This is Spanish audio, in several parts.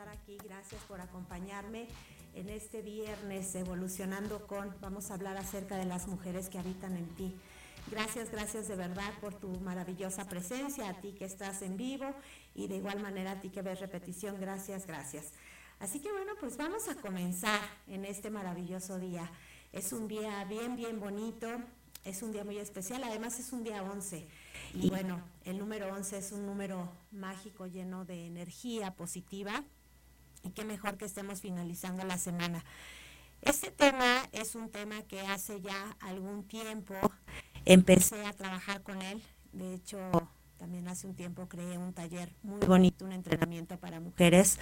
estar aquí, gracias por acompañarme en este viernes evolucionando con, vamos a hablar acerca de las mujeres que habitan en ti. Gracias, gracias de verdad por tu maravillosa presencia, a ti que estás en vivo y de igual manera a ti que ves repetición, gracias, gracias. Así que bueno, pues vamos a comenzar en este maravilloso día. Es un día bien, bien bonito, es un día muy especial, además es un día 11. Y bueno, el número 11 es un número mágico lleno de energía positiva y qué mejor que estemos finalizando la semana. Este tema es un tema que hace ya algún tiempo empecé a trabajar con él. De hecho, también hace un tiempo creé un taller muy bonito, un entrenamiento para mujeres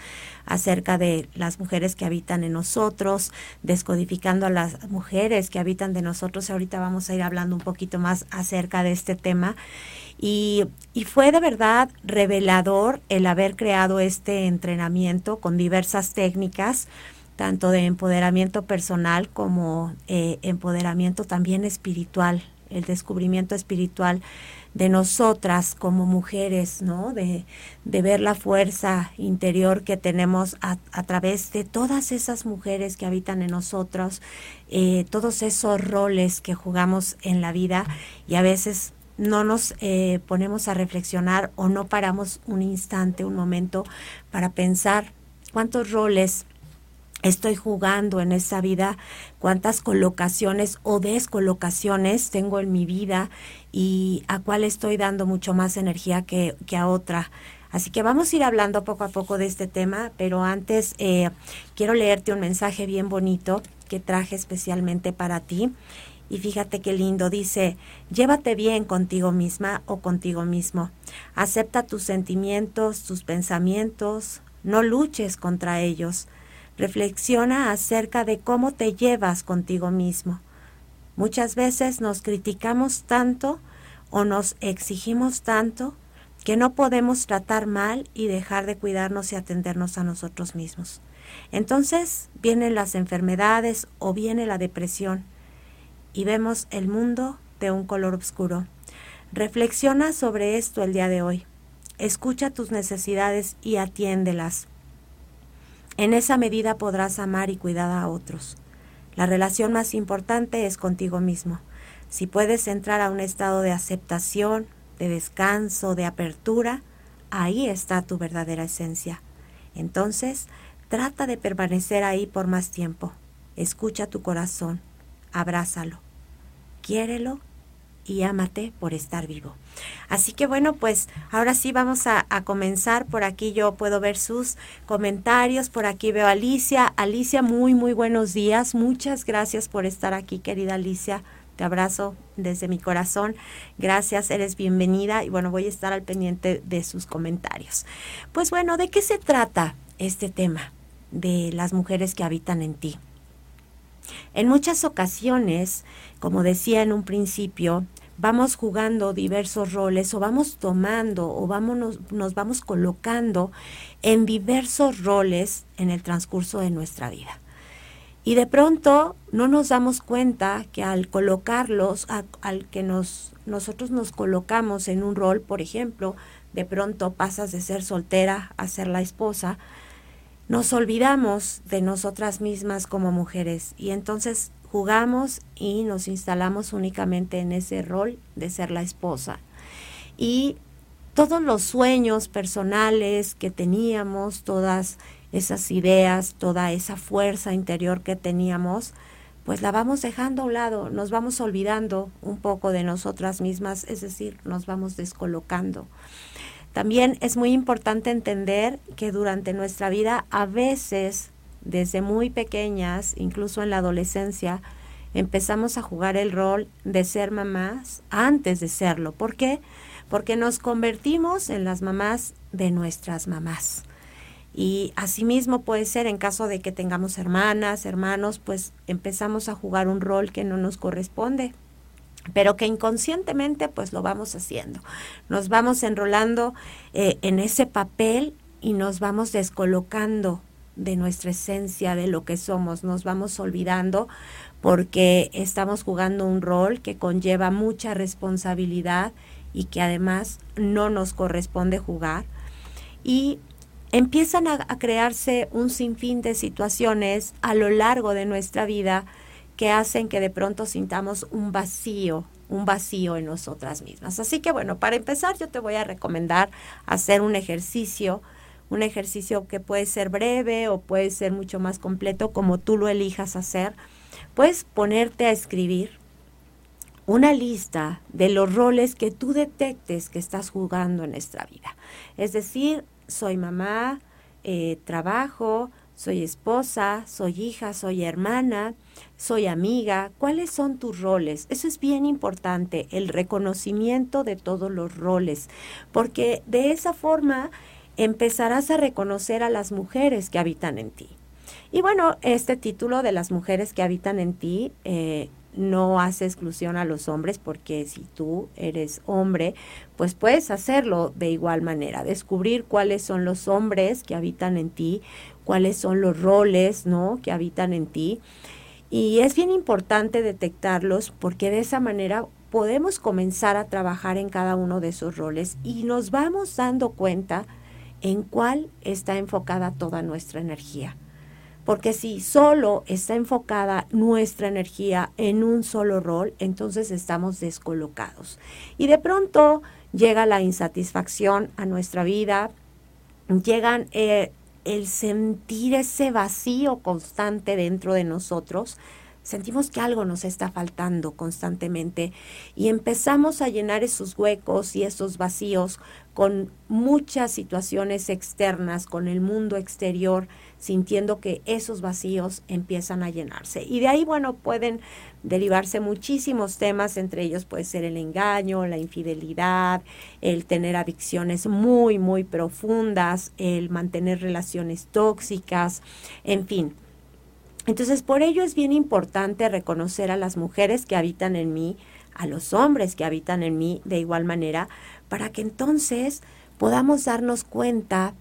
acerca de las mujeres que habitan en nosotros, descodificando a las mujeres que habitan de nosotros. Ahorita vamos a ir hablando un poquito más acerca de este tema. Y, fue de verdad revelador el haber creado este entrenamiento con diversas técnicas tanto de empoderamiento personal como eh, empoderamiento también espiritual, el descubrimiento espiritual de nosotras como mujeres, ¿no? De, ver la fuerza interior que tenemos a, través de todas esas mujeres que habitan en nosotros, eh, todos esos roles que jugamos en la vida y a veces no nos eh, ponemos a reflexionar o no paramos un instante, un momento para pensar cuántos roles estoy jugando en esta vida, cuántas colocaciones o descolocaciones tengo en mi vida y a cuál estoy dando mucho más energía que, a otra. Así que vamos a ir hablando poco a poco de este tema, pero antes eh, quiero leerte un mensaje bien bonito que traje especialmente para ti. Y fíjate qué lindo, dice, llévate bien contigo misma o contigo mismo. Acepta tus sentimientos, tus pensamientos, no luches contra ellos. Reflexiona acerca de cómo te llevas contigo mismo. Muchas veces nos criticamos tanto o nos exigimos tanto que no podemos tratar mal y dejar de cuidarnos y atendernos a nosotros mismos. Entonces vienen las enfermedades o viene la depresión y vemos el mundo de un color oscuro. Reflexiona sobre esto el día de hoy. Escucha tus necesidades y atiéndelas. En esa medida podrás amar y cuidar a otros. La relación más importante es contigo mismo. Si puedes entrar a un estado de aceptación, de descanso, de apertura, ahí está tu verdadera esencia. Entonces, trata de permanecer ahí por más tiempo. Escucha tu corazón, abrázalo, quiérelo y ámate por estar vivo. Así que bueno, pues ahora sí vamos a, comenzar. Por aquí yo puedo ver sus comentarios. Por aquí veo a Alicia. Alicia, muy, muy buenos días. Muchas gracias por estar aquí, querida Alicia. Te abrazo desde mi corazón. Gracias, eres bienvenida. Y bueno, voy a estar al pendiente de sus comentarios. Pues bueno, ¿de qué se trata este tema de las mujeres que habitan en ti? En muchas ocasiones, como decía en un principio, vamos jugando diversos roles o vamos tomando o vamos, nos vamos colocando en diversos roles en el transcurso de nuestra vida. Y de pronto no nos damos cuenta que al colocarlos, al que nos, nosotros nos colocamos en un rol, por ejemplo, de pronto pasas de ser soltera a ser la esposa, nos olvidamos de nosotras mismas como mujeres y entonces jugamos y nos instalamos únicamente en ese rol de ser la esposa. Y todos los sueños personales que teníamos, todas esas ideas, toda esa fuerza interior que teníamos, pues la vamos dejando a un lado, nos vamos olvidando un poco de nosotras mismas, es decir, nos vamos descolocando. También es muy importante entender que durante nuestra vida a veces desde muy pequeñas, incluso en la adolescencia, empezamos a jugar el rol de ser mamás antes de serlo. ¿Por qué? Porque nos convertimos en las mamás de nuestras mamás. Y asimismo puede ser en caso de que tengamos hermanas, hermanos, pues empezamos a jugar un rol que no nos corresponde, pero que inconscientemente pues lo vamos haciendo. Nos vamos enrolando eh, en ese papel y nos vamos descolocando de nuestra esencia, de lo que somos, nos vamos olvidando porque estamos jugando un rol que conlleva mucha responsabilidad y que además no nos corresponde jugar. Y empiezan a, crearse un sinfín de situaciones a lo largo de nuestra vida que hacen que de pronto sintamos un vacío, un vacío en nosotras mismas. Así que bueno, para empezar yo te voy a recomendar hacer un ejercicio, un ejercicio que puede ser breve o puede ser mucho más completo como tú lo elijas hacer. Puedes ponerte a escribir una lista de los roles que tú detectes que estás jugando en nuestra vida. Es decir, soy mamá, eh, trabajo, soy esposa, soy hija, soy hermana, soy amiga. ¿Cuáles son tus roles? Eso es bien importante, el reconocimiento de todos los roles, porque de esa forma empezarás a reconocer a las mujeres que habitan en ti. Y bueno, este título de las mujeres que habitan en ti eh, no hace exclusión a los hombres porque si tú eres hombre, pues puedes hacerlo de igual manera, descubrir cuáles son los hombres que habitan en ti, cuáles son los roles, ¿no? que habitan en ti. Y es bien importante detectarlos porque de esa manera podemos comenzar a trabajar en cada uno de esos roles y nos vamos dando cuenta en cuál está enfocada toda nuestra energía. Porque si solo está enfocada nuestra energía en un solo rol, entonces estamos descolocados. Y de pronto llega la insatisfacción a nuestra vida, llegan eh, el sentir ese vacío constante dentro de nosotros, sentimos que algo nos está faltando constantemente y empezamos a llenar esos huecos y esos vacíos con muchas situaciones externas, con el mundo exterior, sintiendo que esos vacíos empiezan a llenarse. Y de ahí, bueno, pueden derivarse muchísimos temas, entre ellos puede ser el engaño, la infidelidad, el tener adicciones muy, muy profundas, el mantener relaciones tóxicas, en fin. Entonces, por ello es bien importante reconocer a las mujeres que habitan en mí, a los hombres que habitan en mí de igual manera, para que entonces podamos darnos cuenta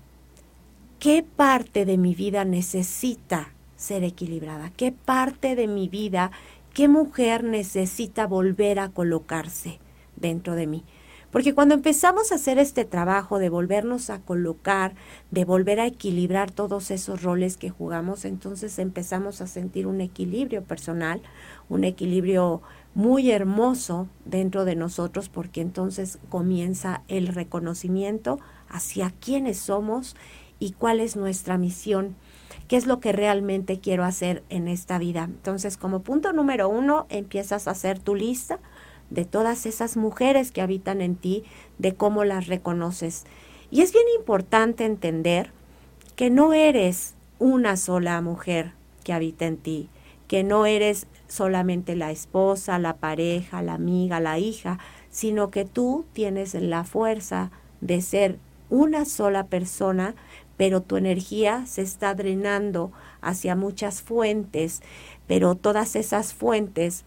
qué parte de mi vida necesita ser equilibrada, qué parte de mi vida, qué mujer necesita volver a colocarse dentro de mí. Porque cuando empezamos a hacer este trabajo de volvernos a colocar, de volver a equilibrar todos esos roles que jugamos, entonces empezamos a sentir un equilibrio personal, un equilibrio muy hermoso dentro de nosotros, porque entonces comienza el reconocimiento hacia quiénes somos y cuál es nuestra misión, qué es lo que realmente quiero hacer en esta vida. Entonces, como punto número uno, empiezas a hacer tu lista de todas esas mujeres que habitan en ti, de cómo las reconoces. Y es bien importante entender que no eres una sola mujer que habita en ti, que no eres solamente la esposa, la pareja, la amiga, la hija, sino que tú tienes la fuerza de ser una sola persona pero tu energía se está drenando hacia muchas fuentes, pero todas esas fuentes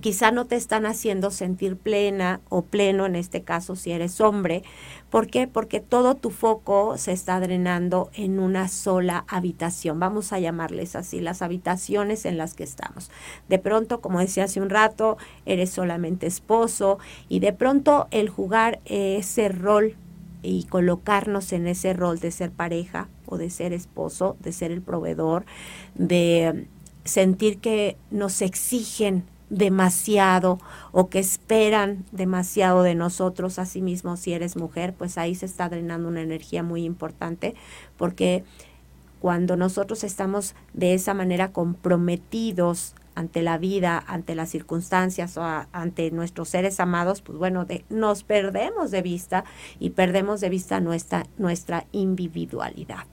quizá no te están haciendo sentir plena o pleno en este caso si eres hombre. ¿Por qué? Porque todo tu foco se está drenando en una sola habitación. Vamos a llamarles así, las habitaciones en las que estamos. De pronto, como decía hace un rato, eres solamente esposo y de pronto el jugar ese rol y colocarnos en ese rol de ser pareja o de ser esposo, de ser el proveedor, de sentir que nos exigen demasiado o que esperan demasiado de nosotros, mismo si eres mujer, pues ahí se está drenando una energía muy importante porque cuando nosotros estamos de esa manera comprometidos ante la vida, ante las circunstancias o ante nuestros seres amados, pues bueno, nos perdemos de vista y perdemos de vista nuestra, nuestra individualidad.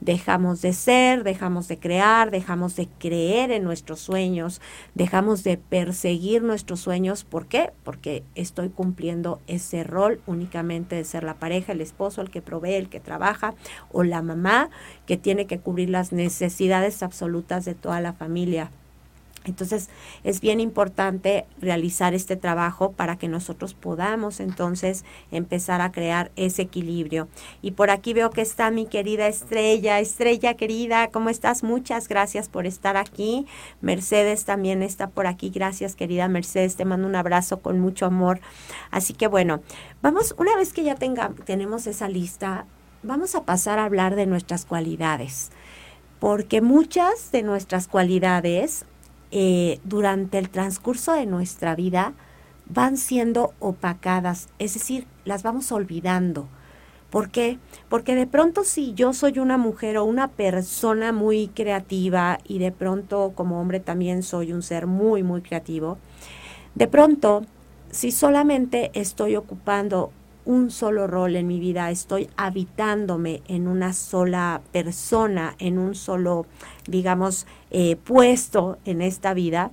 Dejamos de ser, dejamos de crear, dejamos de creer en nuestros sueños, dejamos de perseguir nuestros sueños. ¿Por qué? Porque estoy cumpliendo ese rol únicamente de ser la pareja, el esposo, el que provee, el que trabaja, o la mamá que tiene que cubrir las necesidades absolutas de toda la familia entonces es bien importante realizar este trabajo para que nosotros podamos entonces empezar a crear ese equilibrio. Y por aquí veo que está mi querida Estrella. Estrella querida, ¿cómo estás? Muchas gracias por estar aquí. Mercedes también está por aquí. Gracias querida Mercedes. Te mando un abrazo con mucho amor. Así que bueno, vamos, una vez que ya tenga, tenemos esa lista, vamos a pasar a hablar de nuestras cualidades, porque muchas de nuestras cualidades eh, durante el transcurso de nuestra vida van siendo opacadas, es decir, las vamos olvidando. ¿Por qué? Porque de pronto si yo soy una mujer o una persona muy creativa y de pronto como hombre también soy un ser muy, muy creativo, de pronto si solamente estoy ocupando un solo rol en mi vida, estoy habitándome en una sola persona, en un solo, digamos, eh, puesto en esta vida,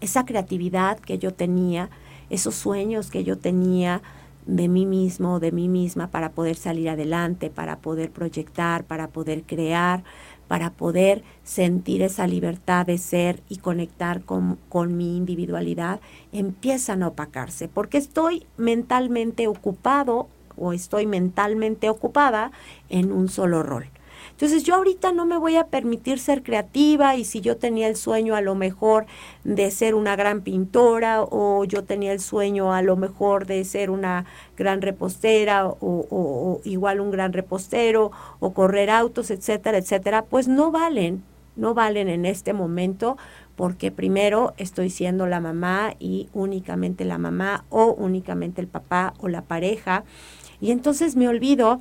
esa creatividad que yo tenía, esos sueños que yo tenía de mí mismo, de mí misma, para poder salir adelante, para poder proyectar, para poder crear, para poder sentir esa libertad de ser y conectar con, con, mi individualidad, empiezan a opacarse, porque estoy mentalmente ocupado o estoy mentalmente ocupada en un solo rol. Entonces yo ahorita no me voy a permitir ser creativa y si yo tenía el sueño a lo mejor de ser una gran pintora o yo tenía el sueño a lo mejor de ser una gran repostera o, igual un gran repostero o correr autos, etcétera, etcétera, pues no valen, no valen en este momento porque primero estoy siendo la mamá y únicamente la mamá o únicamente el papá o la pareja. Y entonces me olvido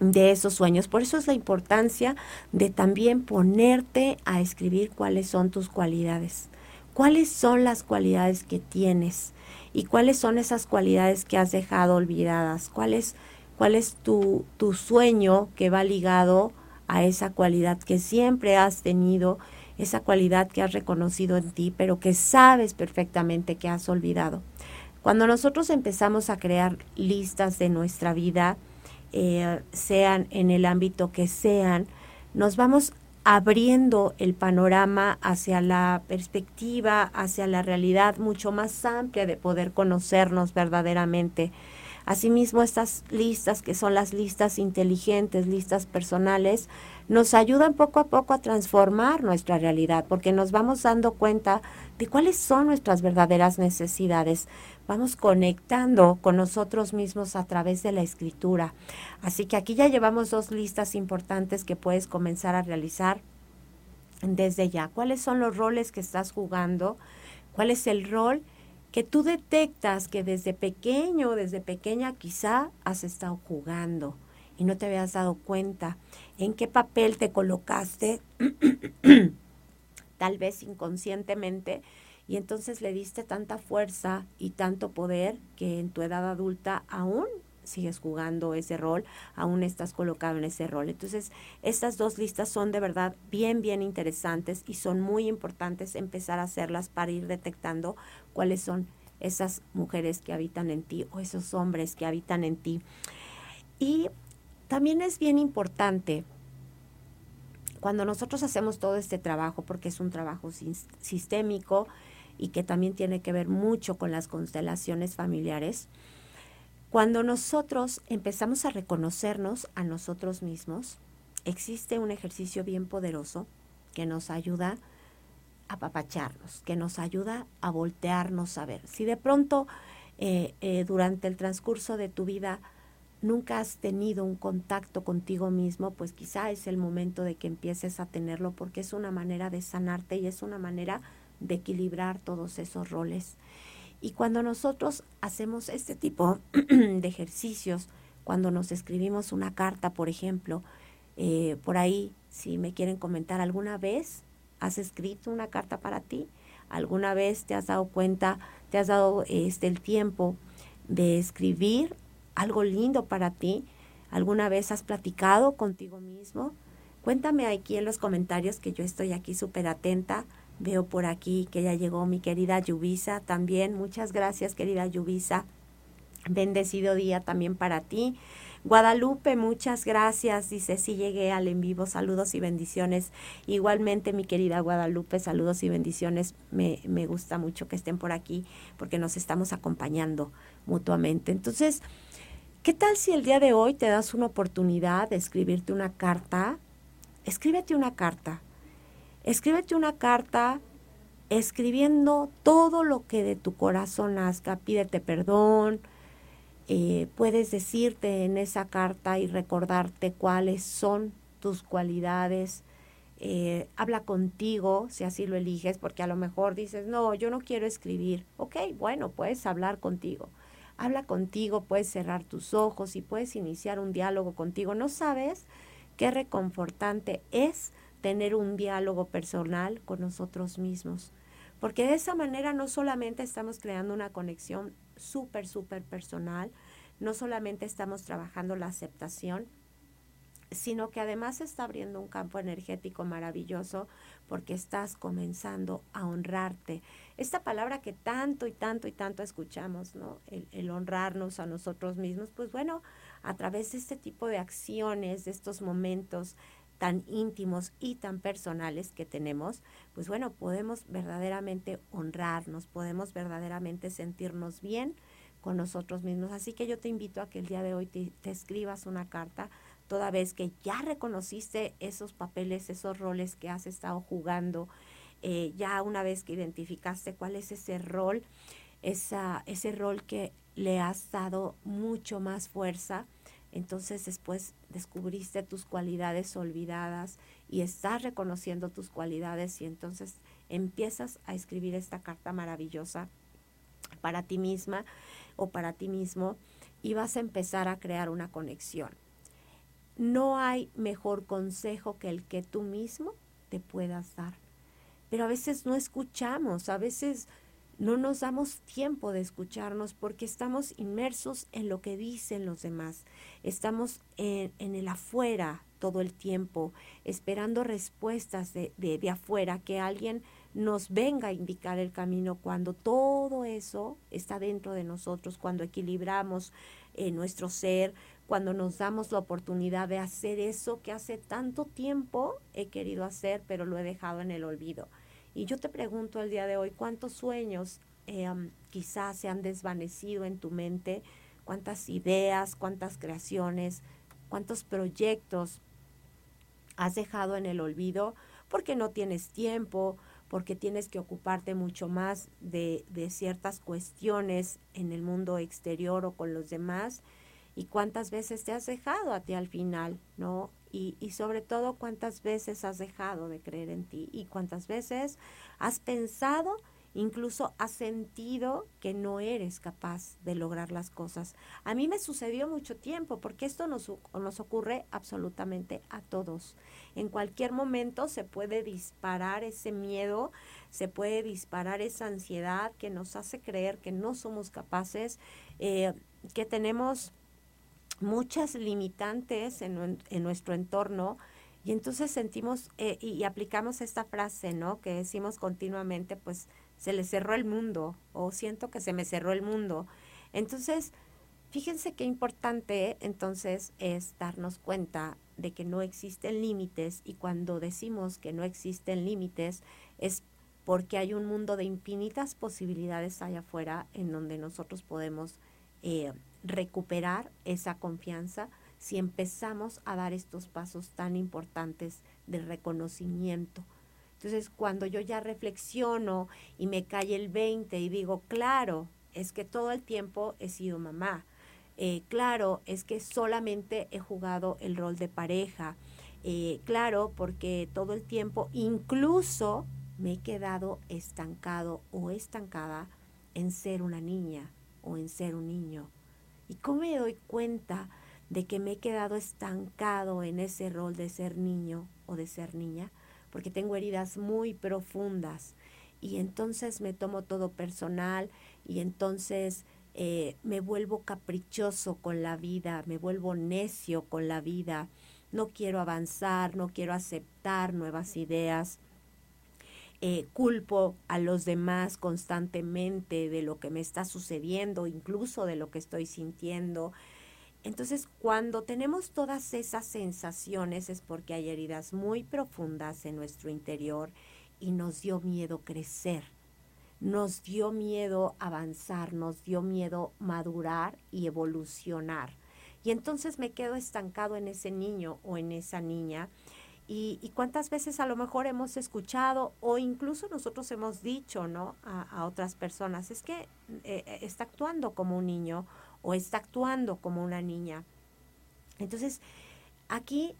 de esos sueños. Por eso es la importancia de también ponerte a escribir cuáles son tus cualidades, cuáles son las cualidades que tienes y cuáles son esas cualidades que has dejado olvidadas, cuál es, tu, tu sueño que va ligado a esa cualidad que siempre has tenido, esa cualidad que has reconocido en ti, pero que sabes perfectamente que has olvidado. Cuando nosotros empezamos a crear listas de nuestra vida, eh, sean en el ámbito que sean, nos vamos abriendo el panorama hacia la perspectiva, hacia la realidad mucho más amplia de poder conocernos verdaderamente. Asimismo, estas listas, que son las listas inteligentes, listas personales, nos ayudan poco a poco a transformar nuestra realidad, porque nos vamos dando cuenta de cuáles son nuestras verdaderas necesidades. Vamos conectando con nosotros mismos a través de la escritura. Así que aquí ya llevamos dos listas importantes que puedes comenzar a realizar desde ya. ¿Cuáles son los roles que estás jugando? ¿Cuál es el rol que tú detectas que desde pequeño, desde pequeña quizá has estado jugando y no te habías dado cuenta? ¿En qué papel te colocaste? tal vez inconscientemente, y entonces le diste tanta fuerza y tanto poder que en tu edad adulta aún sigues jugando ese rol, aún estás colocado en ese rol. Entonces, estas dos listas son de verdad bien, bien interesantes y son muy importantes empezar a hacerlas para ir detectando cuáles son esas mujeres que habitan en ti o esos hombres que habitan en ti. Y también es bien importante cuando nosotros hacemos todo este trabajo, porque es un trabajo sistémico y que también tiene que ver mucho con las constelaciones familiares, cuando nosotros empezamos a reconocernos a nosotros mismos, existe un ejercicio bien poderoso que nos ayuda a apapacharnos, que nos ayuda a voltearnos a ver. Si de pronto eh, eh, durante el transcurso de tu vida nunca has tenido un contacto contigo mismo, pues quizá es el momento de que empieces a tenerlo porque es una manera de sanarte y es una manera equilibrar todos esos roles. Y cuando nosotros hacemos este tipo de ejercicios, cuando nos escribimos una carta, por ejemplo, eh, por ahí, si me quieren comentar, ¿alguna vez has escrito una carta para ti? ¿Alguna vez te has dado cuenta, te has dado este, el tiempo de escribir algo lindo para ti? ¿Alguna vez has platicado contigo mismo? Cuéntame aquí en los comentarios que yo estoy aquí súper atenta. Veo por aquí que ya llegó mi querida Yubisa también. Muchas gracias, querida Yubisa. Bendecido día también para ti. Guadalupe, muchas gracias. Dice, sí llegué al en vivo. Saludos y bendiciones. Igualmente, mi querida Guadalupe, saludos y bendiciones. Me, me gusta mucho que estén por aquí porque nos estamos acompañando mutuamente. Entonces, ¿Qué tal si el día de hoy te das una oportunidad de escribirte una carta? Escríbete una carta. Escríbete una carta escribiendo todo lo que de tu corazón nazca. Pídete perdón, eh, puedes decirte en esa carta y recordarte cuáles son tus cualidades. Eh, habla contigo si así lo eliges, porque a lo mejor dices, no, yo no quiero escribir. Ok, bueno, puedes hablar contigo. Habla contigo, puedes cerrar tus ojos y puedes iniciar un diálogo contigo. No sabes qué reconfortante es tener un diálogo personal con nosotros mismos. Porque de esa manera no solamente estamos creando una conexión súper, súper personal, no solamente estamos trabajando la aceptación, sino que además está abriendo un campo energético maravilloso porque estás comenzando a honrarte. Esta palabra que tanto y tanto y tanto escuchamos, ¿no? El, el, honrarnos a nosotros mismos, pues bueno, a través de este tipo de acciones, de estos momentos tan íntimos y tan personales que tenemos, pues bueno, podemos verdaderamente honrarnos, podemos verdaderamente sentirnos bien con nosotros mismos. Así que yo te invito a que el día de hoy te, escribas una carta, toda vez que ya reconociste esos papeles, esos roles que has estado jugando, eh, ya una vez que identificaste cuál es ese rol, esa, ese rol que le has dado mucho más fuerza, entonces después descubriste tus cualidades olvidadas y estás reconociendo tus cualidades y entonces empiezas a escribir esta carta maravillosa para ti misma o para ti mismo y vas a empezar a crear una conexión. No hay mejor consejo que el que tú mismo te puedas dar. Pero a veces no escuchamos, a veces no nos damos tiempo de escucharnos porque estamos inmersos en lo que dicen los demás. Estamos en, el afuera todo el tiempo, esperando respuestas de, de, afuera, que alguien nos venga a indicar el camino cuando todo eso está dentro de nosotros, cuando equilibramos eh, nuestro ser, cuando nos damos la oportunidad de hacer eso que hace tanto tiempo he querido hacer, pero lo he dejado en el olvido. Y yo te pregunto el día de hoy, ¿cuántos sueños eh, quizás se han desvanecido en tu mente? ¿Cuántas ideas, cuántas creaciones, cuántos proyectos has dejado en el olvido porque no tienes tiempo, porque tienes que ocuparte mucho más de, de, ciertas cuestiones en el mundo exterior o con los demás y cuántas veces te has dejado a ti al final, ¿no? Y, sobre todo cuántas veces has dejado de creer en ti y cuántas veces has pensado, incluso has sentido que no eres capaz de lograr las cosas. A mí me sucedió mucho tiempo porque esto nos, nos ocurre absolutamente a todos. En cualquier momento se puede disparar ese miedo, se puede disparar esa ansiedad que nos hace creer que no somos capaces, eh, que tenemos muchas limitantes en, nuestro entorno y entonces sentimos eh, y, aplicamos esta frase, ¿no? Que decimos continuamente, pues se le cerró el mundo o siento que se me cerró el mundo. Entonces, fíjense qué importante entonces es darnos cuenta de que no existen límites y cuando decimos que no existen límites es porque hay un mundo de infinitas posibilidades allá afuera en donde nosotros podemos eh, recuperar esa confianza si empezamos a dar estos pasos tan importantes de reconocimiento. Entonces, cuando yo ya reflexiono y me cae el 20 y digo, claro, es que todo el tiempo he sido mamá. Eh, claro, es que solamente he jugado el rol de pareja. Eh, claro, porque todo el tiempo incluso me he quedado estancado o estancada en ser una niña o en ser un niño. ¿Y cómo me doy cuenta de que me he quedado estancado en ese rol de ser niño o de ser niña? Porque tengo heridas muy profundas. Y entonces me tomo todo personal y entonces eh, me vuelvo caprichoso con la vida, me vuelvo necio con la vida, no quiero avanzar, no quiero aceptar nuevas ideas eh, culpo a los demás constantemente de lo que me está sucediendo, incluso de lo que estoy sintiendo. Entonces, cuando tenemos todas esas sensaciones es porque hay heridas muy profundas en nuestro interior y nos dio miedo crecer, nos dio miedo avanzar, nos dio miedo madurar y evolucionar. Y entonces me quedo estancado en ese niño o en esa niña y, cuántas veces a lo mejor hemos escuchado o incluso nosotros hemos dicho, ¿no? A, otras personas, es que eh, está actuando como un niño o está actuando como una niña. Entonces, aquí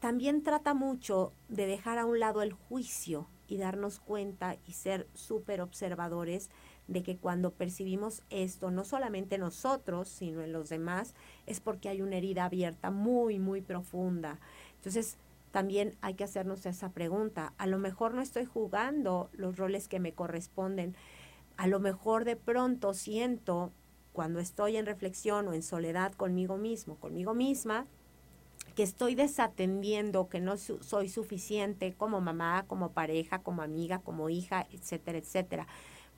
también trata mucho de dejar a un lado el juicio y darnos cuenta y ser súper observadores de que cuando percibimos esto, no solamente nosotros, sino en los demás, es porque hay una herida abierta muy, muy profunda. Entonces, también hay que hacernos esa pregunta. A lo mejor no estoy jugando los roles que me corresponden. A lo mejor de pronto siento, cuando estoy en reflexión o en soledad conmigo mismo, conmigo misma, que estoy desatendiendo, que no soy suficiente como mamá, como pareja, como amiga, como hija, etcétera, etcétera.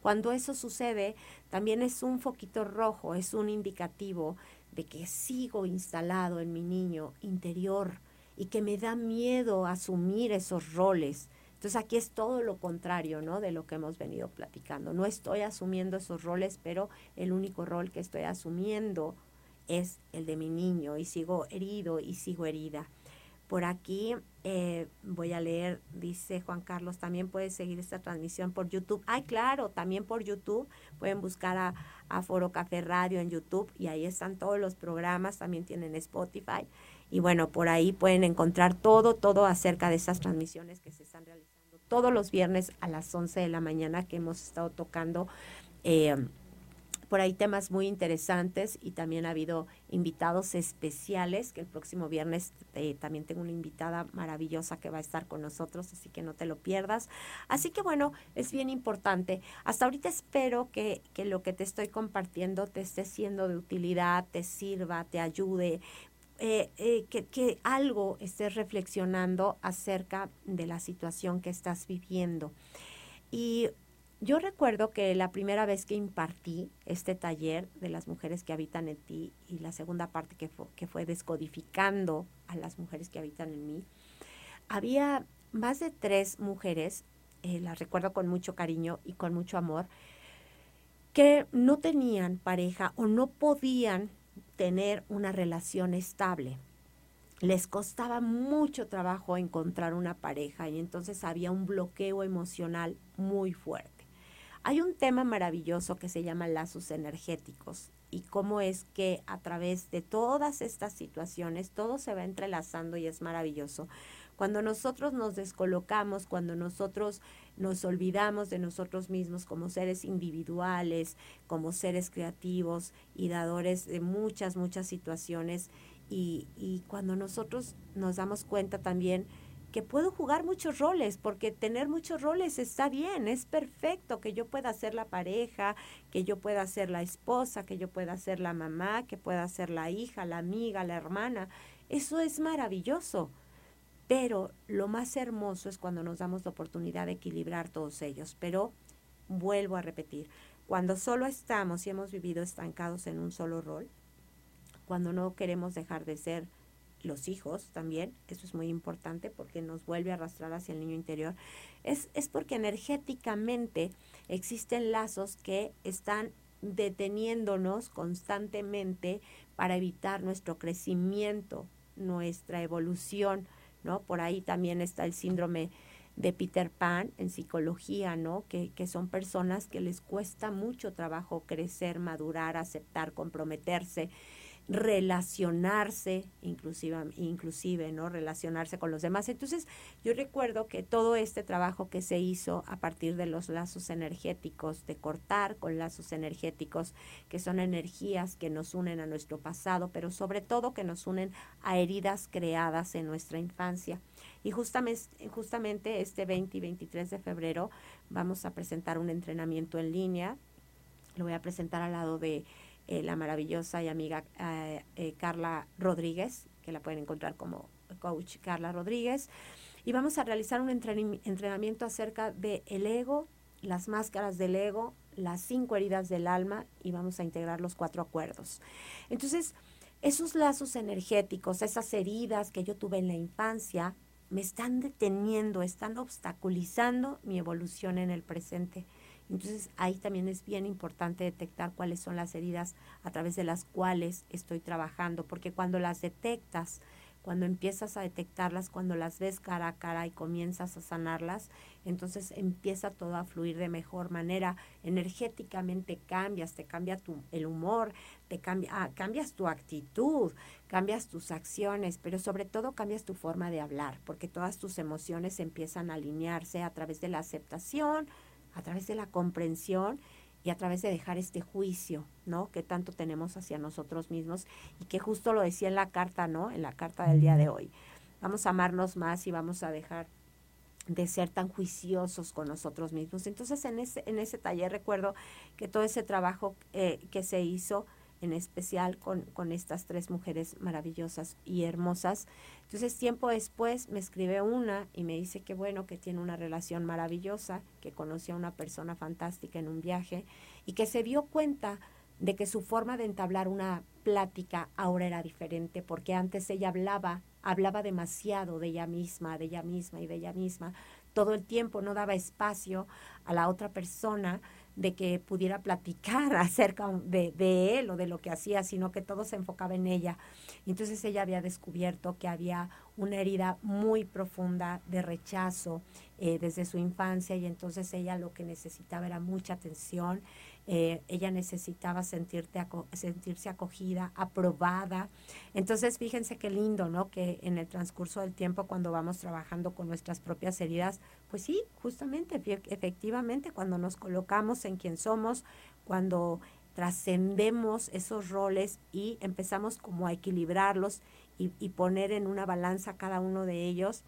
Cuando eso sucede, también es un foquito rojo, es un indicativo de que sigo instalado en mi niño interior y que me da miedo asumir esos roles. Entonces aquí es todo lo contrario, ¿no? De lo que hemos venido platicando. No estoy asumiendo esos roles, pero el único rol que estoy asumiendo es el de mi niño y sigo herido y sigo herida. Por aquí eh, voy a leer, dice Juan Carlos, también puedes seguir esta transmisión por YouTube. Ay, claro, también por YouTube. Pueden buscar a, a, Foro Café Radio en YouTube y ahí están todos los programas, también tienen Spotify. Y bueno, por ahí pueden encontrar todo, todo acerca de esas transmisiones que se están realizando todos los viernes a las 11 de la mañana que hemos estado tocando. Eh, por ahí temas muy interesantes y también ha habido invitados especiales, que el próximo viernes eh, también tengo una invitada maravillosa que va a estar con nosotros, así que no te lo pierdas. Así que bueno, es bien importante. Hasta ahorita espero que, que lo que te estoy compartiendo te esté siendo de utilidad, te sirva, te ayude. Eh, eh, que, algo estés reflexionando acerca de la situación que estás viviendo. Y yo recuerdo que la primera vez que impartí este taller de las mujeres que habitan en ti y la segunda parte que fue, que fue descodificando a las mujeres que habitan en mí, había más de tres mujeres, eh, las recuerdo con mucho cariño y con mucho amor, que no tenían pareja o no podían tener una relación estable. Les costaba mucho trabajo encontrar una pareja y entonces había un bloqueo emocional muy fuerte. Hay un tema maravilloso que se llama lazos energéticos y cómo es que a través de todas estas situaciones todo se va entrelazando y es maravilloso. Cuando nosotros nos descolocamos, cuando nosotros nos olvidamos de nosotros mismos como seres individuales, como seres creativos y dadores de muchas, muchas situaciones, y, cuando nosotros nos damos cuenta también que puedo jugar muchos roles, porque tener muchos roles está bien, es perfecto, que yo pueda ser la pareja, que yo pueda ser la esposa, que yo pueda ser la mamá, que pueda ser la hija, la amiga, la hermana. Eso es maravilloso. Pero lo más hermoso es cuando nos damos la oportunidad de equilibrar todos ellos. Pero vuelvo a repetir, cuando solo estamos y hemos vivido estancados en un solo rol, cuando no queremos dejar de ser los hijos también, eso es muy importante porque nos vuelve a arrastrar hacia el niño interior, es, es porque energéticamente existen lazos que están deteniéndonos constantemente para evitar nuestro crecimiento, nuestra evolución, ¿no? Por ahí también está el síndrome de Peter Pan en psicología, ¿no? Que, que son personas que les cuesta mucho trabajo crecer, madurar, aceptar, comprometerse relacionarse, inclusive, inclusive, ¿no? Relacionarse con los demás. Entonces, yo recuerdo que todo este trabajo que se hizo a partir de los lazos energéticos, de cortar con lazos energéticos, que son energías que nos unen a nuestro pasado, pero sobre todo que nos unen a heridas creadas en nuestra infancia. Y justamente, justamente este 20 y 23 de febrero vamos a presentar un entrenamiento en línea. Lo voy a presentar al lado de eh, la maravillosa y amiga eh, eh, Carla Rodríguez, que la pueden encontrar como coach Carla Rodríguez. Y vamos a realizar un entrenamiento acerca del el ego, las máscaras del ego, las cinco heridas del alma y vamos a integrar los cuatro acuerdos. Entonces, esos lazos energéticos, esas heridas que yo tuve en la infancia, me están deteniendo, están obstaculizando mi evolución en el presente. Entonces ahí también es bien importante detectar cuáles son las heridas a través de las cuales estoy trabajando, porque cuando las detectas, cuando empiezas a detectarlas, cuando las ves cara a cara y comienzas a sanarlas, entonces empieza todo a fluir de mejor manera. Energéticamente cambias, te cambia tu, el humor, te cambia, ah, cambias tu actitud, cambias tus acciones, pero sobre todo cambias tu forma de hablar, porque todas tus emociones empiezan a alinearse a través de la aceptación, a través de la comprensión y a través de dejar este juicio, ¿no? Que tanto tenemos hacia nosotros mismos y que justo lo decía en la carta, ¿no? En la carta del día de hoy. Vamos a amarnos más y vamos a dejar de ser tan juiciosos con nosotros mismos. Entonces, en ese, en ese taller recuerdo que todo ese trabajo eh, que se hizo, en especial con, con, estas tres mujeres maravillosas y hermosas. Entonces, tiempo después me escribe una y me dice que bueno, que tiene una relación maravillosa, que conoció a una persona fantástica en un viaje y que se dio cuenta de que su forma de entablar una plática ahora era diferente, porque antes ella hablaba, hablaba demasiado de ella misma, de ella misma y de ella misma, todo el tiempo no daba espacio a la otra persona de que pudiera platicar acerca de, de, él o de lo que hacía, sino que todo se enfocaba en ella. Entonces ella había descubierto que había una herida muy profunda de rechazo eh, desde su infancia y entonces ella lo que necesitaba era mucha atención, eh, ella necesitaba sentirte sentirse acogida, aprobada. Entonces fíjense qué lindo, ¿no? Que en el transcurso del tiempo cuando vamos trabajando con nuestras propias heridas, pues sí, justamente, efectivamente, cuando nos colocamos en quien somos, cuando trascendemos esos roles y empezamos como a equilibrarlos y, y poner en una balanza cada uno de ellos,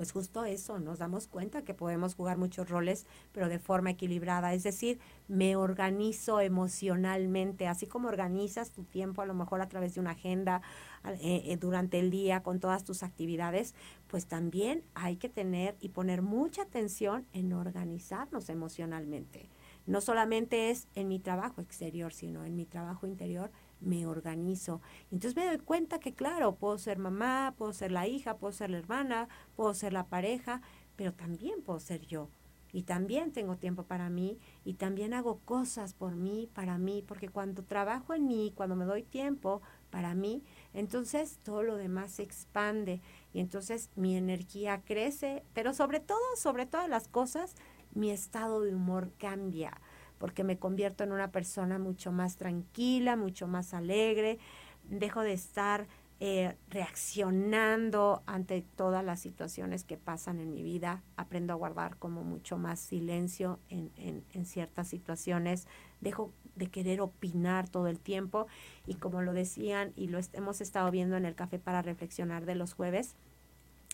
pues justo eso, nos damos cuenta que podemos jugar muchos roles, pero de forma equilibrada. Es decir, me organizo emocionalmente, así como organizas tu tiempo a lo mejor a través de una agenda eh, eh, durante el día con todas tus actividades, pues también hay que tener y poner mucha atención en organizarnos emocionalmente. No solamente es en mi trabajo exterior, sino en mi trabajo interior me organizo. Entonces me doy cuenta que, claro, puedo ser mamá, puedo ser la hija, puedo ser la hermana, puedo ser la pareja, pero también puedo ser yo. Y también tengo tiempo para mí y también hago cosas por mí, para mí, porque cuando trabajo en mí, cuando me doy tiempo para mí, entonces todo lo demás se expande y entonces mi energía crece, pero sobre todo, sobre todas las cosas, mi estado de humor cambia porque me convierto en una persona mucho más tranquila, mucho más alegre, dejo de estar eh, reaccionando ante todas las situaciones que pasan en mi vida, aprendo a guardar como mucho más silencio en, en ciertas situaciones, dejo de querer opinar todo el tiempo y como lo decían y lo hemos estado viendo en el café para reflexionar de los jueves,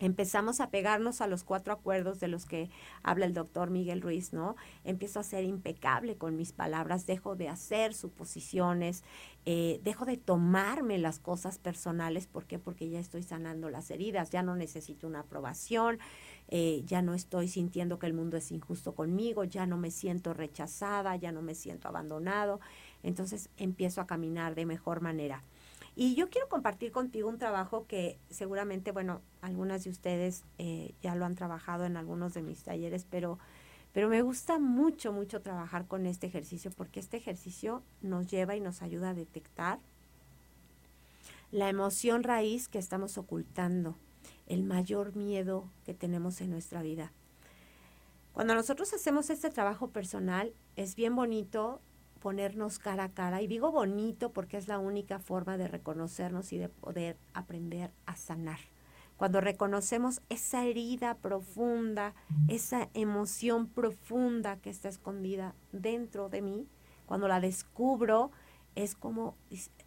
empezamos a pegarnos a los cuatro acuerdos de los que habla el doctor Miguel Ruiz, ¿no? Empiezo a ser impecable con mis palabras, dejo de hacer suposiciones, eh, dejo de tomarme las cosas personales, ¿por qué? Porque ya estoy sanando las heridas, ya no necesito una aprobación, eh, ya no estoy sintiendo que el mundo es injusto conmigo, ya no me siento rechazada, ya no me siento abandonado, entonces empiezo a caminar de mejor manera. Y yo quiero compartir contigo un trabajo que seguramente, bueno, algunas de ustedes eh, ya lo han trabajado en algunos de mis talleres, pero, pero me gusta mucho, mucho trabajar con este ejercicio porque este ejercicio nos lleva y nos ayuda a detectar la emoción raíz que estamos ocultando, el mayor miedo que tenemos en nuestra vida. Cuando nosotros hacemos este trabajo personal, es bien bonito ponernos cara a cara. Y digo bonito porque es la única forma de reconocernos y de poder aprender a sanar. Cuando reconocemos esa herida profunda, esa emoción profunda que está escondida dentro de mí, cuando la descubro, es como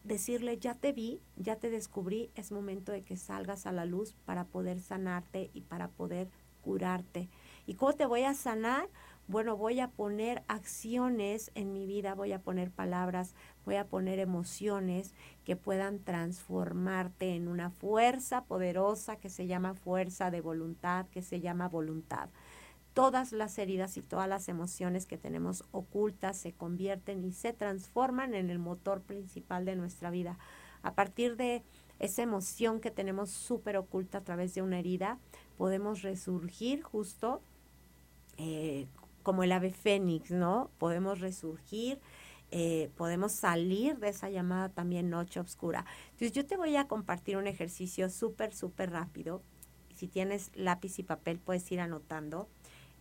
decirle, ya te vi, ya te descubrí, es momento de que salgas a la luz para poder sanarte y para poder curarte. ¿Y cómo te voy a sanar? Bueno, voy a poner acciones en mi vida, voy a poner palabras, voy a poner emociones que puedan transformarte en una fuerza poderosa que se llama fuerza de voluntad, que se llama voluntad. Todas las heridas y todas las emociones que tenemos ocultas se convierten y se transforman en el motor principal de nuestra vida. A partir de esa emoción que tenemos súper oculta a través de una herida, podemos resurgir justo eh, como el ave fénix, ¿no? Podemos resurgir eh, podemos salir de esa llamada también noche oscura. Entonces yo te voy a compartir un ejercicio súper, súper rápido. Si tienes lápiz y papel puedes ir anotando.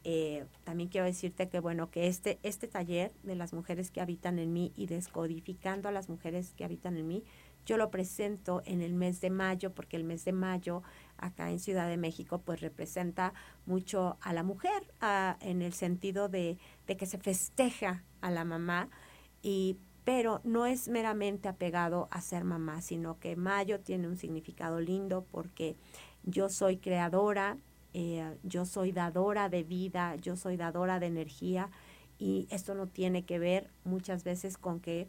Eh, también quiero decirte que bueno, que este, este taller de las mujeres que habitan en mí y descodificando a las mujeres que habitan en mí, yo lo presento en el mes de mayo, porque el mes de mayo acá en Ciudad de México pues representa mucho a la mujer en el sentido de, que se festeja a la mamá. Y pero no es meramente apegado a ser mamá, sino que mayo tiene un significado lindo porque yo soy creadora, eh, yo soy dadora de vida, yo soy dadora de energía y esto no tiene que ver muchas veces con que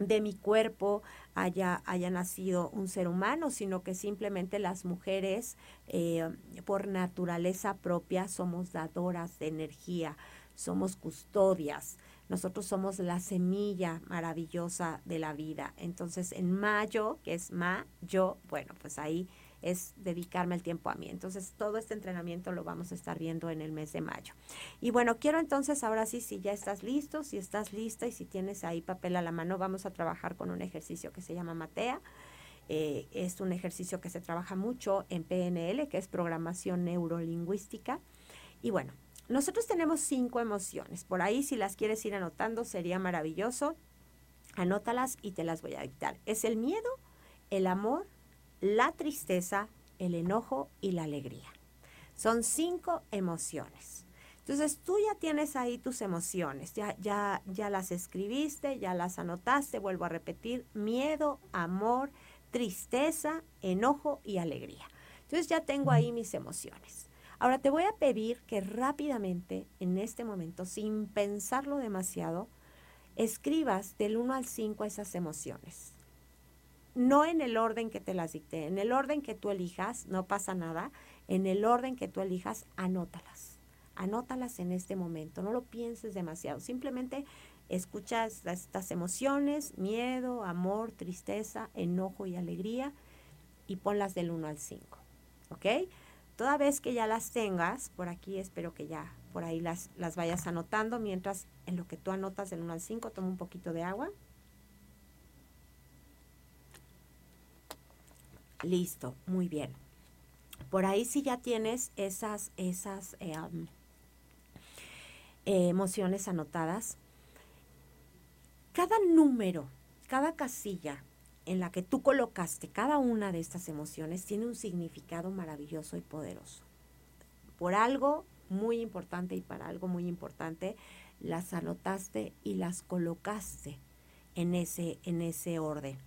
de mi cuerpo haya, haya nacido un ser humano, sino que simplemente las mujeres eh, por naturaleza propia somos dadoras de energía, somos custodias, nosotros somos la semilla maravillosa de la vida. Entonces, en mayo, que es ma, yo, bueno, pues ahí es dedicarme el tiempo a mí. Entonces, todo este entrenamiento lo vamos a estar viendo en el mes de mayo. Y bueno, quiero entonces, ahora sí, si ya estás listo, si estás lista y si tienes ahí papel a la mano, vamos a trabajar con un ejercicio que se llama Matea. Eh, es un ejercicio que se trabaja mucho en PNL, que es programación neurolingüística. Y bueno, nosotros tenemos cinco emociones. Por ahí, si las quieres ir anotando, sería maravilloso. Anótalas y te las voy a dictar. Es el miedo, el amor, la tristeza, el enojo y la alegría. Son cinco emociones. Entonces tú ya tienes ahí tus emociones, ya, ya, ya las escribiste, ya las anotaste, vuelvo a repetir, miedo, amor, tristeza, enojo y alegría. Entonces ya tengo ahí mis emociones. Ahora te voy a pedir que rápidamente, en este momento, sin pensarlo demasiado, escribas del 1 al 5 esas emociones. No en el orden que te las dicté, en el orden que tú elijas, no pasa nada, en el orden que tú elijas, anótalas. Anótalas en este momento, no lo pienses demasiado, simplemente escuchas estas emociones, miedo, amor, tristeza, enojo y alegría y ponlas del 1 al 5. ¿Ok? Toda vez que ya las tengas, por aquí espero que ya por ahí las, las vayas anotando, mientras en lo que tú anotas del 1 al 5, toma un poquito de agua. Listo, muy bien. Por ahí si ya tienes esas, esas eh, eh, emociones anotadas. Cada número, cada casilla en la que tú colocaste cada una de estas emociones tiene un significado maravilloso y poderoso. Por algo muy importante y para algo muy importante, las anotaste y las colocaste en ese, en ese orden.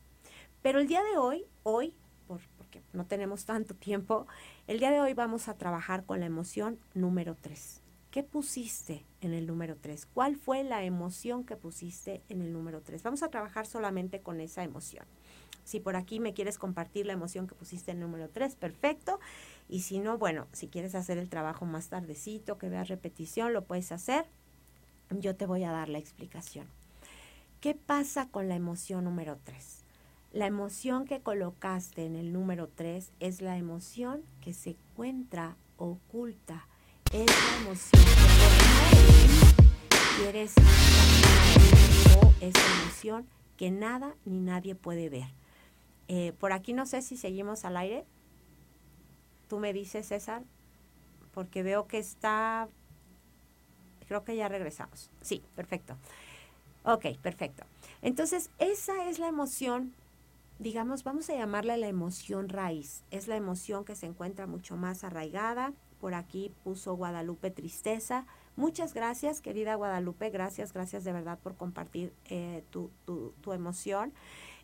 Pero el día de hoy, hoy, no tenemos tanto tiempo, el día de hoy vamos a trabajar con la emoción número 3. ¿Qué pusiste en el número 3? ¿Cuál fue la emoción que pusiste en el número 3? Vamos a trabajar solamente con esa emoción. Si por aquí me quieres compartir la emoción que pusiste en el número 3, perfecto. Y si no, bueno, si quieres hacer el trabajo más tardecito, que veas repetición, lo puedes hacer. Yo te voy a dar la explicación. ¿Qué pasa con la emoción número 3? La emoción que colocaste en el número 3 es la emoción que se encuentra oculta es la emoción que quieres o esa emoción que nada ni nadie puede ver. Eh, por aquí no sé si seguimos al aire. Tú me dices, César, porque veo que está... Creo que ya regresamos. Sí, perfecto. Ok, perfecto. Entonces, esa es la emoción, digamos, vamos a llamarla la emoción raíz. Es la emoción que se encuentra mucho más arraigada, por aquí puso Guadalupe Tristeza. Muchas gracias, querida Guadalupe. Gracias, gracias de verdad por compartir eh, tu, tu, emoción.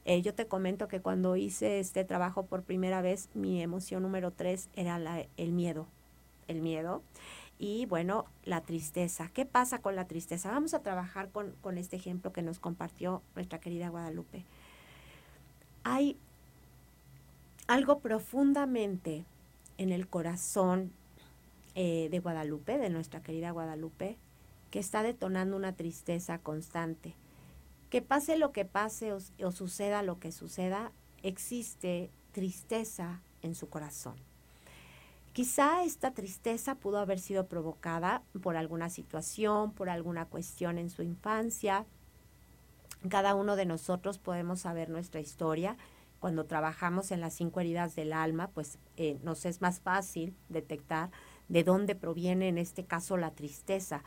Eh, yo te comento que cuando hice este trabajo por primera vez, mi emoción número tres era la, el miedo. El miedo. Y bueno, la tristeza. ¿Qué pasa con la tristeza? Vamos a trabajar con, con este ejemplo que nos compartió nuestra querida Guadalupe. Hay algo profundamente en el corazón eh, de Guadalupe, de nuestra querida Guadalupe, que está detonando una tristeza constante. Que pase lo que pase o, suceda lo que suceda, existe tristeza en su corazón. Quizá esta tristeza pudo haber sido provocada por alguna situación, por alguna cuestión en su infancia, Cada uno de nosotros podemos saber nuestra historia. Cuando trabajamos en las cinco heridas del alma, pues eh, nos es más fácil detectar de dónde proviene en este caso la tristeza.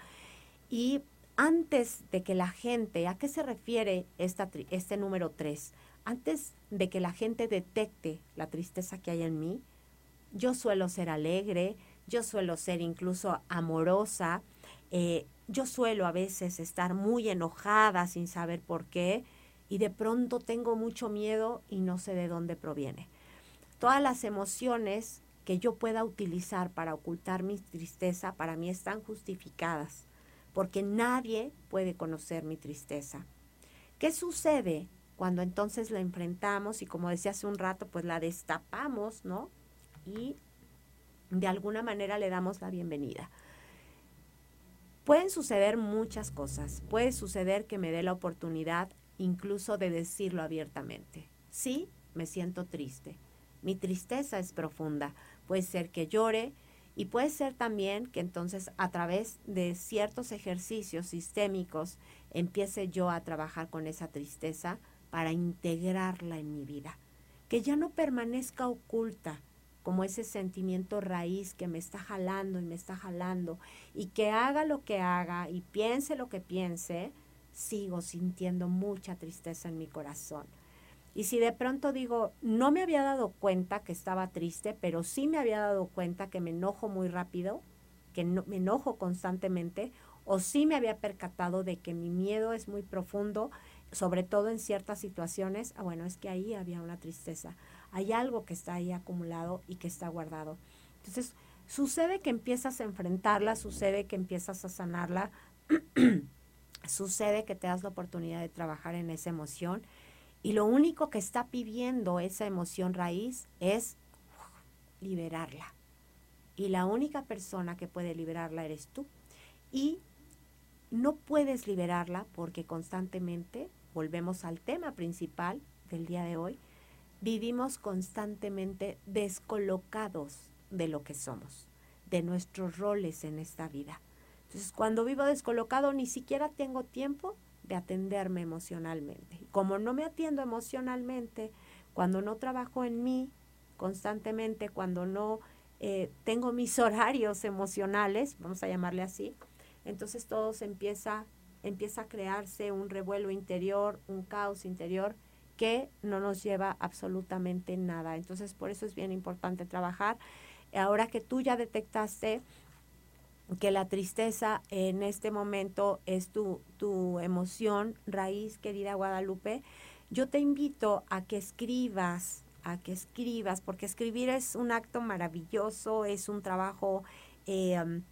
Y antes de que la gente, ¿a qué se refiere este número tres? Antes de que la gente detecte la tristeza que hay en mí, yo suelo ser alegre, yo suelo ser incluso amorosa, eh, yo suelo a veces estar muy enojada sin saber por qué y de pronto tengo mucho miedo y no sé de dónde proviene. Todas las emociones que yo pueda utilizar para ocultar mi tristeza para mí están justificadas, porque nadie puede conocer mi tristeza. ¿Qué sucede cuando entonces la enfrentamos y como decía hace un rato, pues la destapamos, ¿no? Y de alguna manera le damos la bienvenida. Pueden suceder muchas cosas. Puede suceder que me dé la oportunidad incluso de decirlo abiertamente. Sí, me siento triste. Mi tristeza es profunda. Puede ser que llore y puede ser también que entonces a través de ciertos ejercicios sistémicos empiece yo a trabajar con esa tristeza para integrarla en mi vida. Que ya no permanezca oculta, como ese sentimiento raíz que me está jalando y me está jalando, y que haga lo que haga y piense lo que piense, sigo sintiendo mucha tristeza en mi corazón. Y si de pronto digo, no me había dado cuenta que estaba triste, pero sí me había dado cuenta que me enojo muy rápido, que me enojo constantemente, o sí me había percatado de que mi miedo es muy profundo, sobre todo en ciertas situaciones, ah, bueno, es que ahí había una tristeza hay algo que está ahí acumulado y que está guardado. Entonces, sucede que empiezas a enfrentarla, sucede que empiezas a sanarla, sucede que te das la oportunidad de trabajar en esa emoción y lo único que está pidiendo esa emoción raíz es liberarla. Y la única persona que puede liberarla eres tú. Y no puedes liberarla porque constantemente, volvemos al tema principal del día de hoy, vivimos constantemente descolocados de lo que somos, de nuestros roles en esta vida. Entonces, cuando vivo descolocado, ni siquiera tengo tiempo de atenderme emocionalmente. Como no me atiendo emocionalmente, cuando no trabajo en mí constantemente, cuando no eh, tengo mis horarios emocionales, vamos a llamarle así, entonces todo se empieza, empieza a crearse un revuelo interior, un caos interior que no nos lleva absolutamente nada. Entonces, por eso es bien importante trabajar. Ahora que tú ya detectaste que la tristeza en este momento es tu, tu emoción raíz, querida Guadalupe, yo te invito a que escribas, a que escribas, porque escribir es un acto maravilloso, es un trabajo eh, um,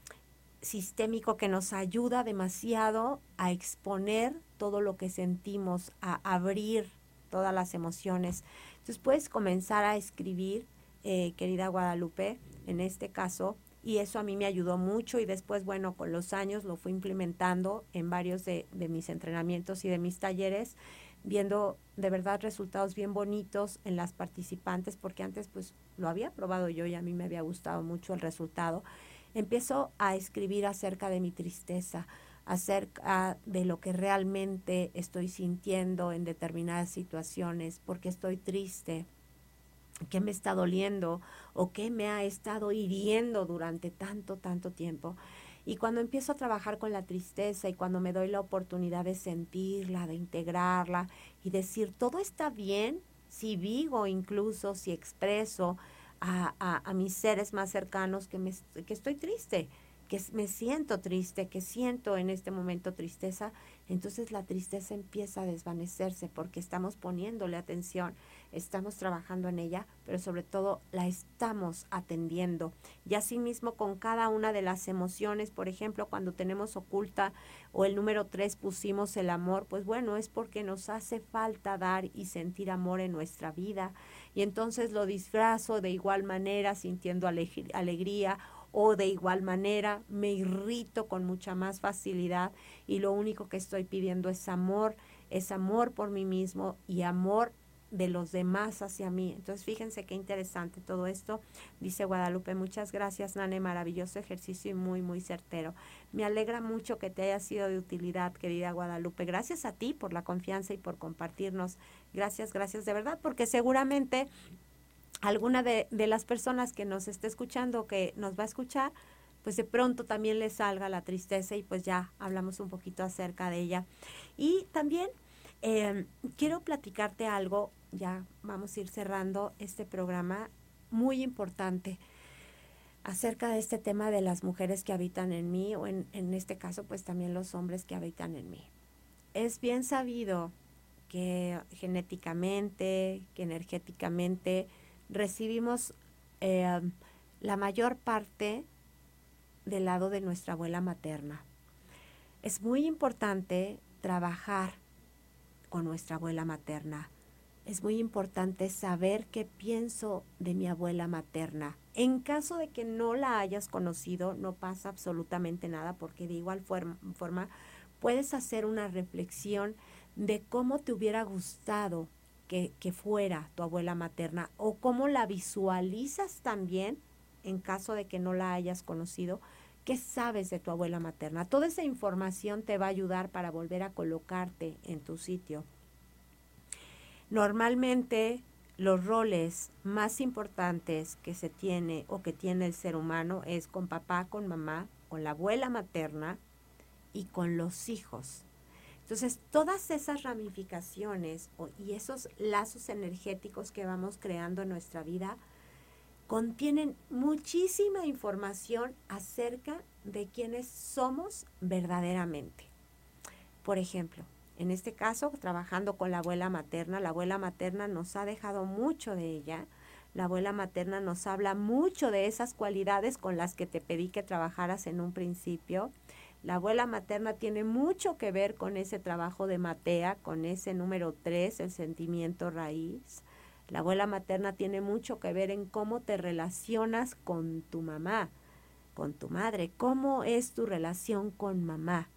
sistémico que nos ayuda demasiado a exponer todo lo que sentimos, a abrir todas las emociones. Entonces puedes comenzar a escribir, eh, querida Guadalupe, en este caso, y eso a mí me ayudó mucho y después, bueno, con los años lo fui implementando en varios de, de mis entrenamientos y de mis talleres, viendo de verdad resultados bien bonitos en las participantes, porque antes pues lo había probado yo y a mí me había gustado mucho el resultado. Empiezo a escribir acerca de mi tristeza, acerca de lo que realmente estoy sintiendo en determinadas situaciones, porque estoy triste, qué me está doliendo o qué me ha estado hiriendo durante tanto, tanto tiempo. Y cuando empiezo a trabajar con la tristeza y cuando me doy la oportunidad de sentirla, de integrarla y decir, todo está bien, si digo incluso, si expreso a, a, mis seres más cercanos que, me, que estoy triste, que me siento triste, que siento en este momento tristeza, entonces la tristeza empieza a desvanecerse porque estamos poniéndole atención, estamos trabajando en ella, pero sobre todo la estamos atendiendo. Y asimismo con cada una de las emociones, por ejemplo, cuando tenemos oculta o el número tres pusimos el amor, pues bueno, es porque nos hace falta dar y sentir amor en nuestra vida. Y entonces lo disfrazo de igual manera, sintiendo alegría o de igual manera me irrito con mucha más facilidad y lo único que estoy pidiendo es amor, es amor por mí mismo y amor de los demás hacia mí. Entonces, fíjense qué interesante todo esto. Dice Guadalupe, muchas gracias, Nane, maravilloso ejercicio y muy, muy certero. Me alegra mucho que te haya sido de utilidad, querida Guadalupe. Gracias a ti por la confianza y por compartirnos. Gracias, gracias de verdad, porque seguramente alguna de, de las personas que nos esté escuchando, que nos va a escuchar, pues de pronto también le salga la tristeza y pues ya hablamos un poquito acerca de ella. Y también em, quiero platicarte algo, ya vamos a ir cerrando este programa muy importante acerca de este tema de las mujeres que habitan en mí o en, en este caso pues también los hombres que habitan en mí. Es bien sabido que genéticamente, que energéticamente recibimos eh, la mayor parte del lado de nuestra abuela materna. Es muy importante trabajar con nuestra abuela materna. Es muy importante saber qué pienso de mi abuela materna. En caso de que no la hayas conocido, no pasa absolutamente nada porque de igual forma, puedes hacer una reflexión de cómo te hubiera gustado que, fuera tu abuela materna o cómo la visualizas también en caso de que no la hayas conocido ¿Qué sabes de tu abuela materna? Toda esa información te va a ayudar para volver a colocarte en tu sitio. Normalmente los roles más importantes que se tiene o que tiene el ser humano es con papá, con mamá, con la abuela materna y con los hijos. Entonces, todas esas ramificaciones y esos lazos energéticos que vamos creando en nuestra vida contienen muchísima información acerca de quiénes somos verdaderamente. Por ejemplo, en este caso, trabajando con la abuela materna, la abuela materna nos ha dejado mucho de ella. La abuela materna nos habla mucho de esas cualidades con las que te pedí que trabajaras en un principio. La abuela materna tiene mucho que ver con ese trabajo de Matea, con ese número 3, el sentimiento raíz. La abuela materna tiene mucho que ver en cómo te relacionas con tu mamá, con tu madre, cómo es tu relación con mamá.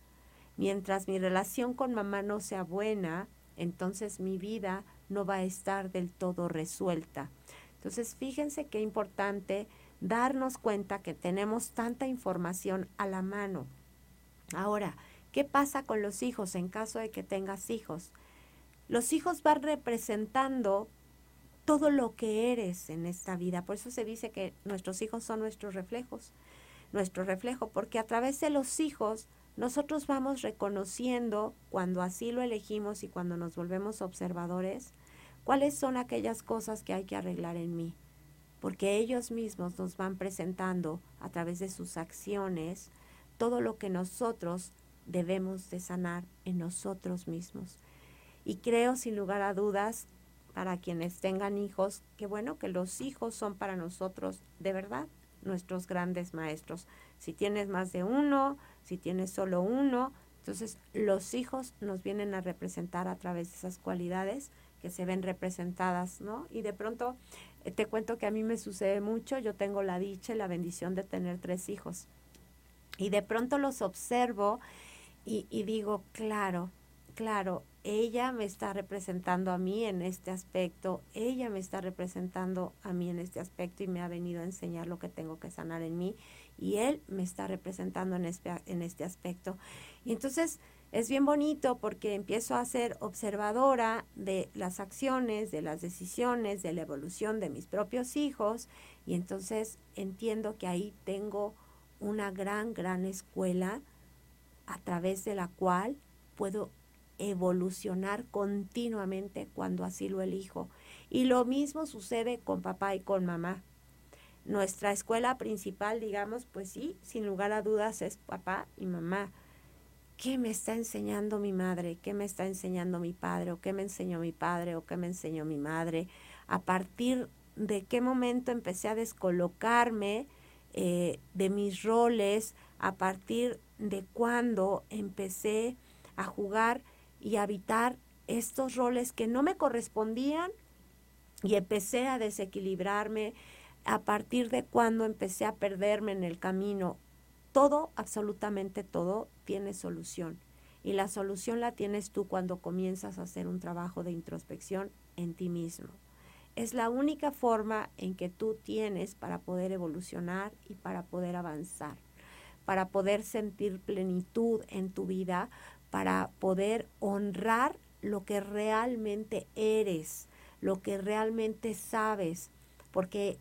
Mientras mi relación con mamá no sea buena, entonces mi vida no va a estar del todo resuelta. Entonces, fíjense qué importante darnos cuenta que tenemos tanta información a la mano. Ahora, ¿qué pasa con los hijos en caso de que tengas hijos? Los hijos van representando todo lo que eres en esta vida. Por eso se dice que nuestros hijos son nuestros reflejos, nuestro reflejo, porque a través de los hijos nosotros vamos reconociendo, cuando así lo elegimos y cuando nos volvemos observadores, cuáles son aquellas cosas que hay que arreglar en mí, porque ellos mismos nos van presentando a través de sus acciones todo lo que nosotros debemos de sanar en nosotros mismos. Y creo sin lugar a dudas para quienes tengan hijos, que bueno que los hijos son para nosotros de verdad nuestros grandes maestros. Si tienes más de uno, si tienes solo uno, entonces los hijos nos vienen a representar a través de esas cualidades que se ven representadas, ¿no? Y de pronto eh, te cuento que a mí me sucede mucho, yo tengo la dicha y la bendición de tener tres hijos. Y de pronto los observo y, digo, claro, claro, ella me está representando a mí en este aspecto, ella me está representando a mí en este aspecto y me ha venido a enseñar lo que tengo que sanar en mí y él me está representando en este, en este aspecto. Y entonces es bien bonito porque empiezo a ser observadora de las acciones, de las decisiones, de la evolución de mis propios hijos y entonces entiendo que ahí tengo una gran, gran escuela a través de la cual puedo evolucionar continuamente cuando así lo elijo. Y lo mismo sucede con papá y con mamá. Nuestra escuela principal, digamos, pues sí, sin lugar a dudas es papá y mamá. ¿Qué me está enseñando mi madre? ¿Qué me está enseñando mi padre? ¿O qué me enseñó mi padre? ¿O qué me enseñó mi madre? A partir de qué momento empecé a descolocarme eh, de mis roles, a partir de cuándo empecé a jugar y habitar estos roles que no me correspondían y empecé a desequilibrarme a partir de cuando empecé a perderme en el camino. Todo, absolutamente todo, tiene solución. Y la solución la tienes tú cuando comienzas a hacer un trabajo de introspección en ti mismo. Es la única forma en que tú tienes para poder evolucionar y para poder avanzar, para poder sentir plenitud en tu vida, para poder honrar lo que realmente eres, lo que realmente sabes, porque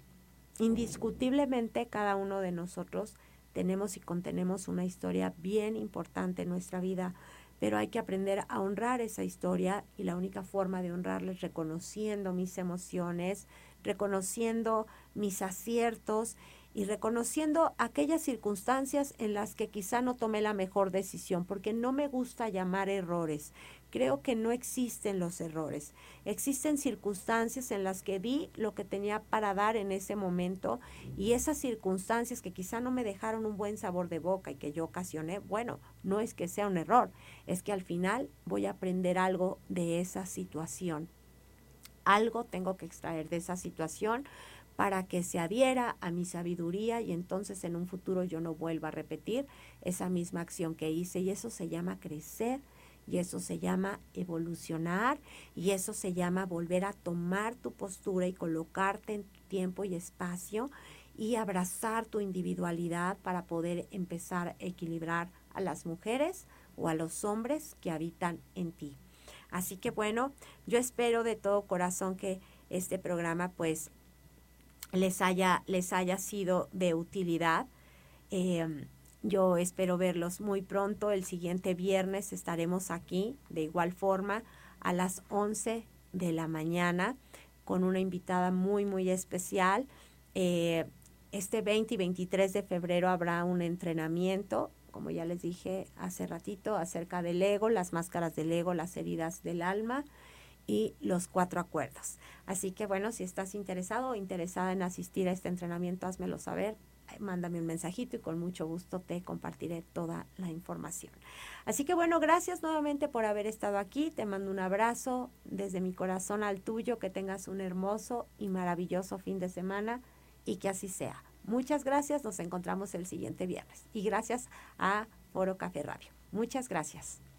indiscutiblemente cada uno de nosotros tenemos y contenemos una historia bien importante en nuestra vida, pero hay que aprender a honrar esa historia y la única forma de honrarla es reconociendo mis emociones, reconociendo mis aciertos y reconociendo aquellas circunstancias en las que quizá no tomé la mejor decisión, porque no me gusta llamar errores. Creo que no existen los errores. Existen circunstancias en las que di lo que tenía para dar en ese momento y esas circunstancias que quizá no me dejaron un buen sabor de boca y que yo ocasioné, bueno, no es que sea un error, es que al final voy a aprender algo de esa situación. Algo tengo que extraer de esa situación para que se adhiera a mi sabiduría y entonces en un futuro yo no vuelva a repetir esa misma acción que hice y eso se llama crecer y eso se llama evolucionar y eso se llama volver a tomar tu postura y colocarte en tu tiempo y espacio y abrazar tu individualidad para poder empezar a equilibrar a las mujeres o a los hombres que habitan en ti. Así que bueno, yo espero de todo corazón que este programa pues les haya, les haya sido de utilidad. Em, yo espero verlos muy pronto. El siguiente viernes estaremos aquí de igual forma a las 11 de la mañana con una invitada muy, muy especial. Eh, este 20 y 23 de febrero habrá un entrenamiento, como ya les dije hace ratito, acerca del ego, las máscaras del ego, las heridas del alma y los cuatro acuerdos. Así que bueno, si estás interesado o interesada en asistir a este entrenamiento, házmelo saber, mándame un mensajito y con mucho gusto te compartiré toda la información. Así que bueno, gracias nuevamente por haber estado aquí. Te mando un abrazo desde mi corazón al tuyo, que tengas un hermoso y maravilloso fin de semana y que así sea. Muchas gracias, nos encontramos el siguiente viernes y gracias a Foro Café Radio. Muchas gracias.